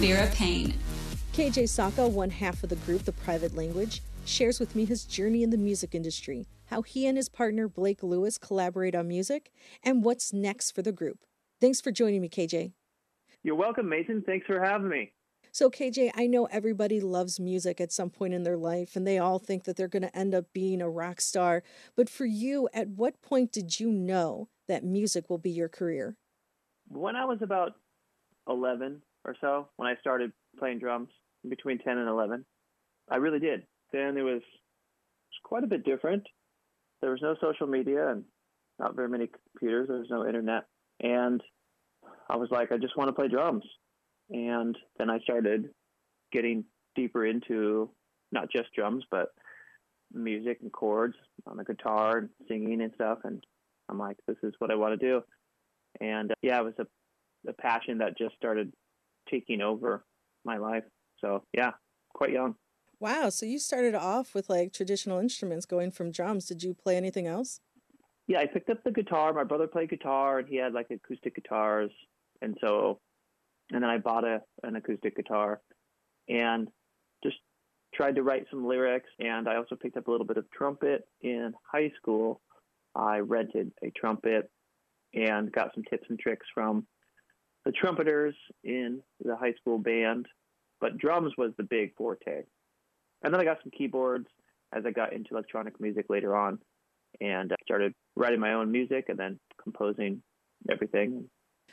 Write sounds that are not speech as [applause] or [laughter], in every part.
Vera Paine. KJ Sawka, one half of the group, The Private Language, shares with me his journey in the music industry, how he and his partner Blake Lewis collaborate on music, and what's next for the group. Thanks for joining me, KJ. You're welcome, Mason. Thanks for having me. So, KJ, I know everybody loves music at some point in their life and they all think that they're going to end up being a rock star. But for you, at what point did you know that music will be your career? When I was about 11 or so, when I started playing drums, between 10 and 11, I really did. Then it was, it was quite a bit different. There was no social media and not very many computers. There was no internet. And I was like, I just want to play drums. And then I started getting deeper into not just drums, but music and chords on the guitar and singing and stuff. And I'm like, this is what I want to do. And uh, yeah, it was a, a passion that just started taking over my life. So yeah, quite young. Wow. So you started off with like traditional instruments going from drums. Did you play anything else? Yeah, I picked up the guitar. My brother played guitar and he had like acoustic guitars. And so and then I bought a, an acoustic guitar and just tried to write some lyrics. And I also picked up a little bit of trumpet in high school. I rented a trumpet and got some tips and tricks from the trumpeters in the high school band. But drums was the big forte. And then I got some keyboards as I got into electronic music later on and I started writing my own music and then composing everything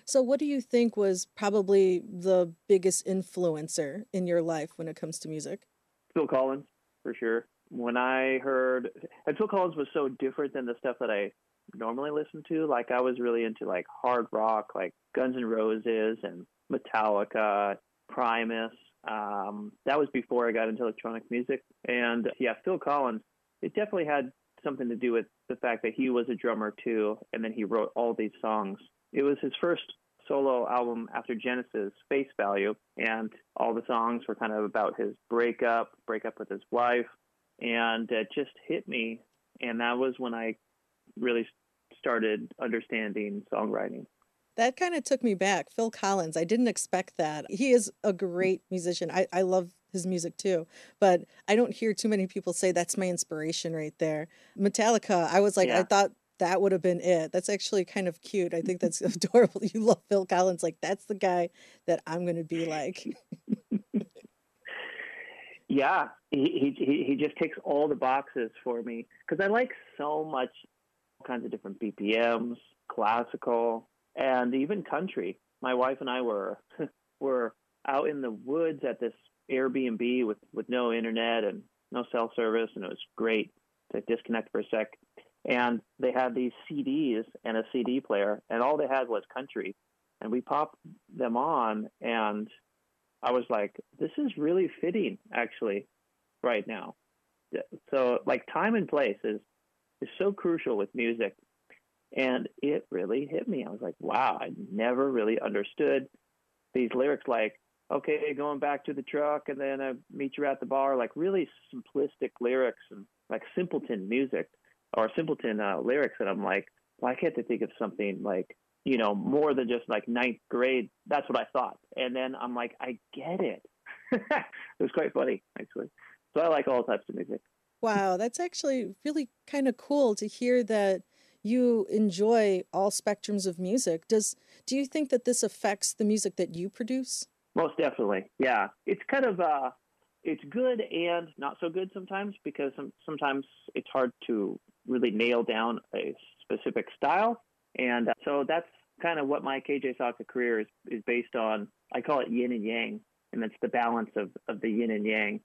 so, what do you think was probably the biggest influencer in your life when it comes to music? Phil Collins, for sure. When I heard, and Phil Collins was so different than the stuff that I normally listen to. Like, I was really into like hard rock, like Guns N' Roses and Metallica, Primus. Um, that was before I got into electronic music. And yeah, Phil Collins, it definitely had something to do with the fact that he was a drummer too, and then he wrote all these songs it was his first solo album after Genesis, Face Value, and all the songs were kind of about his breakup, breakup with his wife, and it just hit me. And that was when I really started understanding songwriting. That kind of took me back. Phil Collins, I didn't expect that. He is a great musician. I, I love his music too, but I don't hear too many people say that's my inspiration right there. Metallica, I was like, yeah. I thought that would have been it. That's actually kind of cute. I think that's [laughs] adorable. You love Phil Collins. Like, that's the guy that I'm going to be like. [laughs] [laughs] yeah, he, he, he just ticks all the boxes for me because I like so much kinds of different BPMs, classical, and even country. My wife and I were [laughs] were out in the woods at this Airbnb with with no internet and no cell service, and it was great to disconnect for a sec and they had these CDs and a CD player, and all they had was country. And we popped them on, and I was like, this is really fitting, actually, right now. So, like, time and place is is so crucial with music, and it really hit me. I was like, wow, I never really understood these lyrics. Like, okay, going back to the truck, and then I meet you at the bar. Like, really simplistic lyrics and like simpleton music or simpleton uh, lyrics and I'm like, why can't they think of something like, you know, more than just like ninth grade? That's what I thought. And then I'm like, I get it. [laughs] it was quite funny, actually. So I like all types of music. Wow, that's actually really kind of cool to hear that you enjoy all spectrums of music. Does do you think that this affects the music that you produce? Most definitely. Yeah. It's kind of uh it's good and not so good sometimes because some, sometimes it's hard to really nail down a specific style. And uh, so that's kind of what my KJ Sawka career is, is based on. I call it yin and yang, and that's the balance of, of the yin and yang,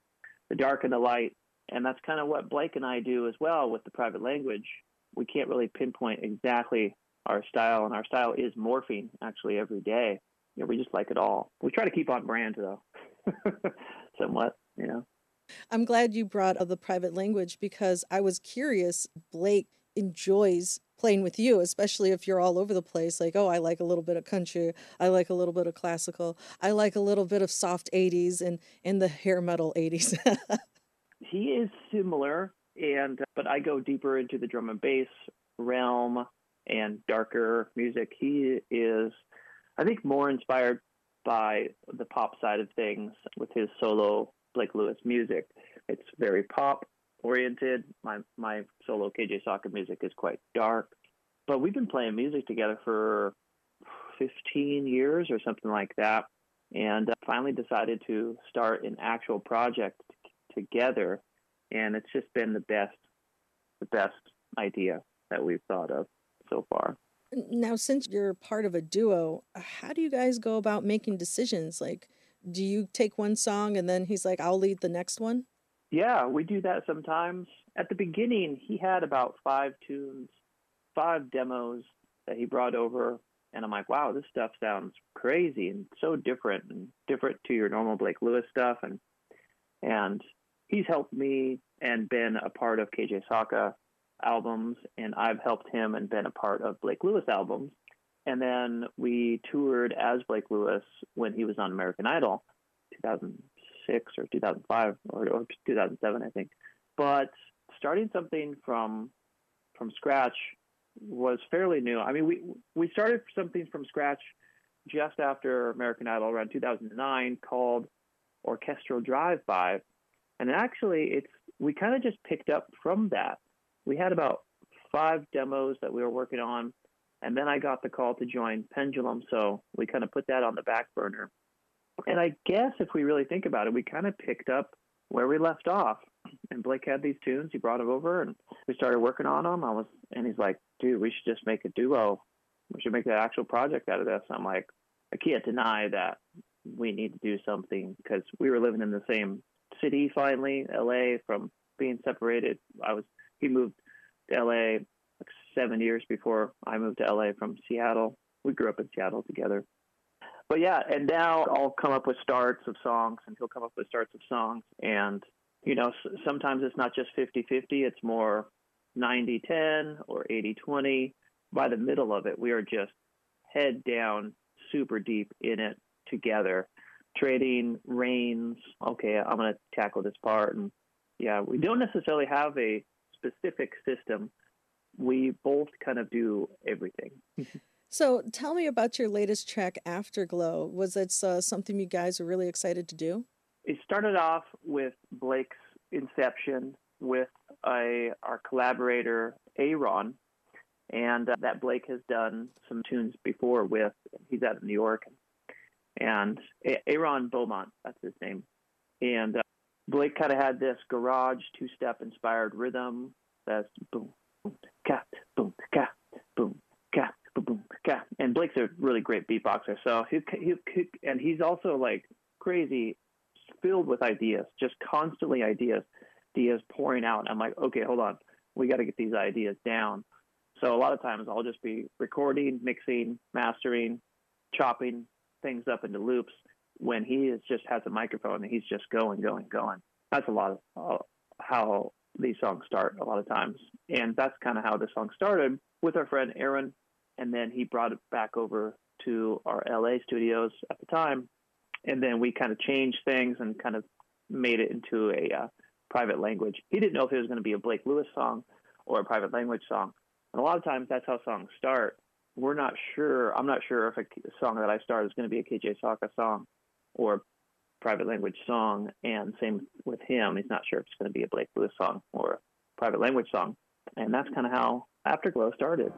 the dark and the light. And that's kind of what Blake and I do as well with the private language. We can't really pinpoint exactly our style, and our style is morphing actually every day. You know, we just like it all. We try to keep on brand though, [laughs] somewhat. You know. I'm glad you brought up the private language because I was curious. Blake enjoys playing with you, especially if you're all over the place. Like, oh, I like a little bit of country, I like a little bit of classical, I like a little bit of soft 80s and and the hair metal 80s. [laughs] he is similar, and but I go deeper into the drum and bass realm and darker music. He is, I think, more inspired by the pop side of things with his solo Blake Lewis music. It's very pop oriented. My my solo KJ Sawka music is quite dark, but we've been playing music together for 15 years or something like that, and uh, finally decided to start an actual project together, and it's just been the best the best idea that we've thought of so far. Now, since you're part of a duo, how do you guys go about making decisions? Like, do you take one song and then he's like, I'll lead the next one? Yeah, we do that sometimes. At the beginning, he had about five tunes, five demos that he brought over. And I'm like, wow, this stuff sounds crazy and so different and different to your normal Blake Lewis stuff. And and he's helped me and been a part of KJ Sawka albums, and I've helped him and been a part of Blake Lewis albums. And then we toured as Blake Lewis when he was on American Idol, 2006 or 2005 or, or 2007, I think. But starting something from from scratch was fairly new. I mean, we we started something from scratch just after American Idol around 2009 called Orchestral Drive By, and actually, it's we kind of just picked up from that we had about five demos that we were working on, and then I got the call to join Pendulum, so we kind of put that on the back burner. And I guess if we really think about it, we kind of picked up where we left off. And Blake had these tunes. He brought them over, and we started working on them. I was, and he's like, "Dude, we should just make a duo. We should make an actual project out of this." I'm like, I can't deny that we need to do something because we were living in the same city finally, LA, from being separated. I was he moved to LA like seven years before I moved to LA from Seattle. We grew up in Seattle together. But yeah, and now I'll come up with starts of songs and he'll come up with starts of songs. And, you know, sometimes it's not just 50 50, it's more 90 10 or 80 20. By the middle of it, we are just head down, super deep in it together, trading reins. Okay, I'm going to tackle this part. And yeah, we don't necessarily have a specific system, we both kind of do everything. [laughs] so tell me about your latest track, Afterglow. Was it uh, something you guys were really excited to do? It started off with Blake's inception with a, our collaborator, Aaron, and uh, that Blake has done some tunes before with. He's out of New York. And Aaron Beaumont, that's his name. And uh, Blake kind of had this garage two step inspired rhythm that's boom, boom, cat, boom, cat, boom, cat, boom, cat. And Blake's a really great beatboxer. So he, he, he and he's also like crazy, filled with ideas, just constantly ideas, ideas pouring out. I'm like, okay, hold on, we got to get these ideas down. So a lot of times I'll just be recording, mixing, mastering, chopping things up into loops when he is just has a microphone and he's just going, going, going. That's a lot of uh, how these songs start a lot of times. And that's kind of how the song started with our friend Aaron. And then he brought it back over to our LA studios at the time. And then we kind of changed things and kind of made it into a uh, private language. He didn't know if it was going to be a Blake Lewis song or a private language song. And a lot of times that's how songs start. We're not sure. I'm not sure if a song that I start is going to be a KJ Sawka song or private language song. And same with him, he's not sure if it's going to be a Blake Lewis song or a private language song. And that's kind of how Afterglow started.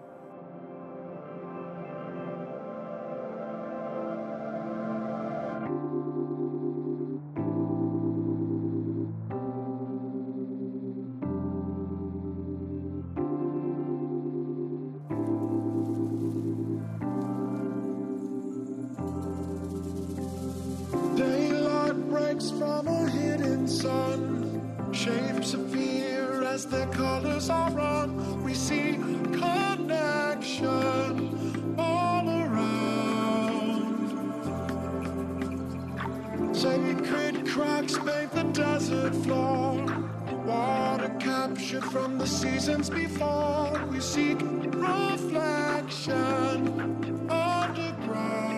Cracks paint the desert floor. Water captured from the seasons before. We seek reflection underground.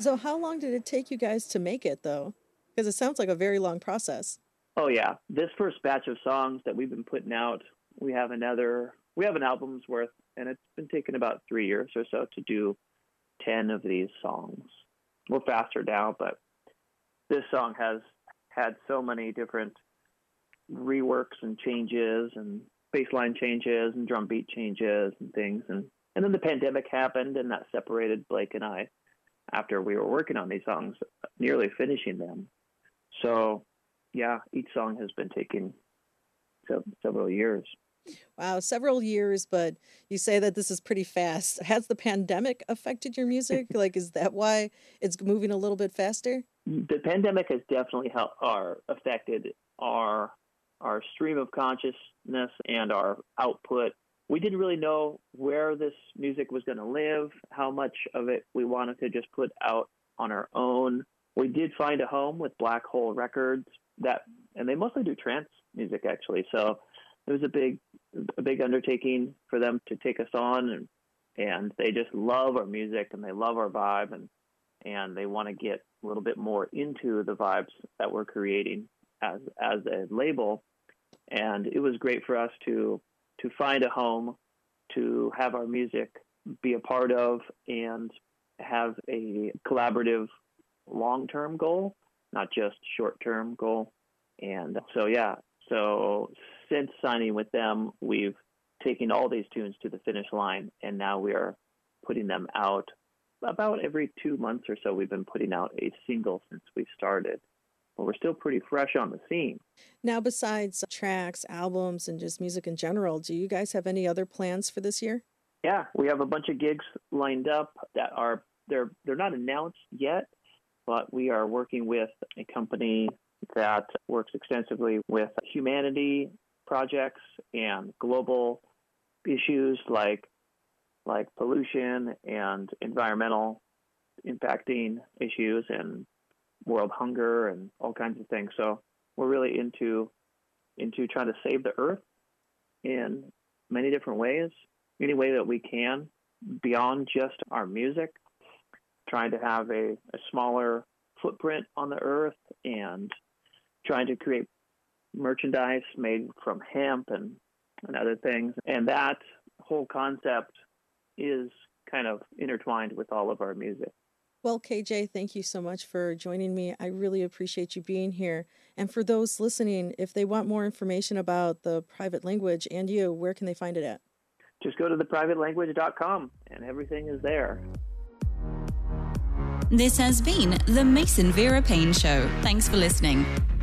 So, how long did it take you guys to make it, though? Because it sounds like a very long process. Oh yeah, this first batch of songs that we've been putting out, we have another, we have an album's worth, and it's been taking about three years or so to do ten of these songs. We're faster now, but this song has had so many different reworks and changes and bass line changes and drum beat changes and things and and then the pandemic happened and that separated Blake and I after we were working on these songs, nearly finishing them. So, yeah, each song has been taking several years. Wow, several years, but you say that this is pretty fast. Has the pandemic affected your music? [laughs] like, is that why it's moving a little bit faster? The pandemic has definitely helped our affected our our stream of consciousness and our output. We didn't really know where this music was going to live, how much of it we wanted to just put out on our own. We did find a home with Black Hole Records that, and they mostly do trance music actually. So it was a big, a big undertaking for them to take us on, and and they just love our music and they love our vibe and and they want to get a little bit more into the vibes that we're creating as as a label and it was great for us to to find a home to have our music be a part of and have a collaborative long-term goal not just short-term goal. And so yeah so since signing with them we've taken all these tunes to the finish line and now we are putting them out about every two months or so. We've been putting out a single since we started but we're still pretty fresh on the scene. Now, besides tracks, albums, and just music in general, do you guys have any other plans for this year? Yeah, we have a bunch of gigs lined up that are they're they're not announced yet, but we are working with a company that works extensively with humanity projects and global issues like like pollution and environmental impacting issues and world hunger and all kinds of things. So we're really into into trying to save the earth in many different ways, any way that we can, beyond just our music. Trying to have a, a smaller footprint on the earth and trying to create merchandise made from hemp and, and other things. And that whole concept is kind of intertwined with all of our music. Well, KJ, thank you so much for joining me. I really appreciate you being here. And for those listening, if they want more information about the private language and you, where can they find it at? Just go to theprivatelanguage.com and everything is there. This has been the Mason Vera Paine Show. Thanks for listening.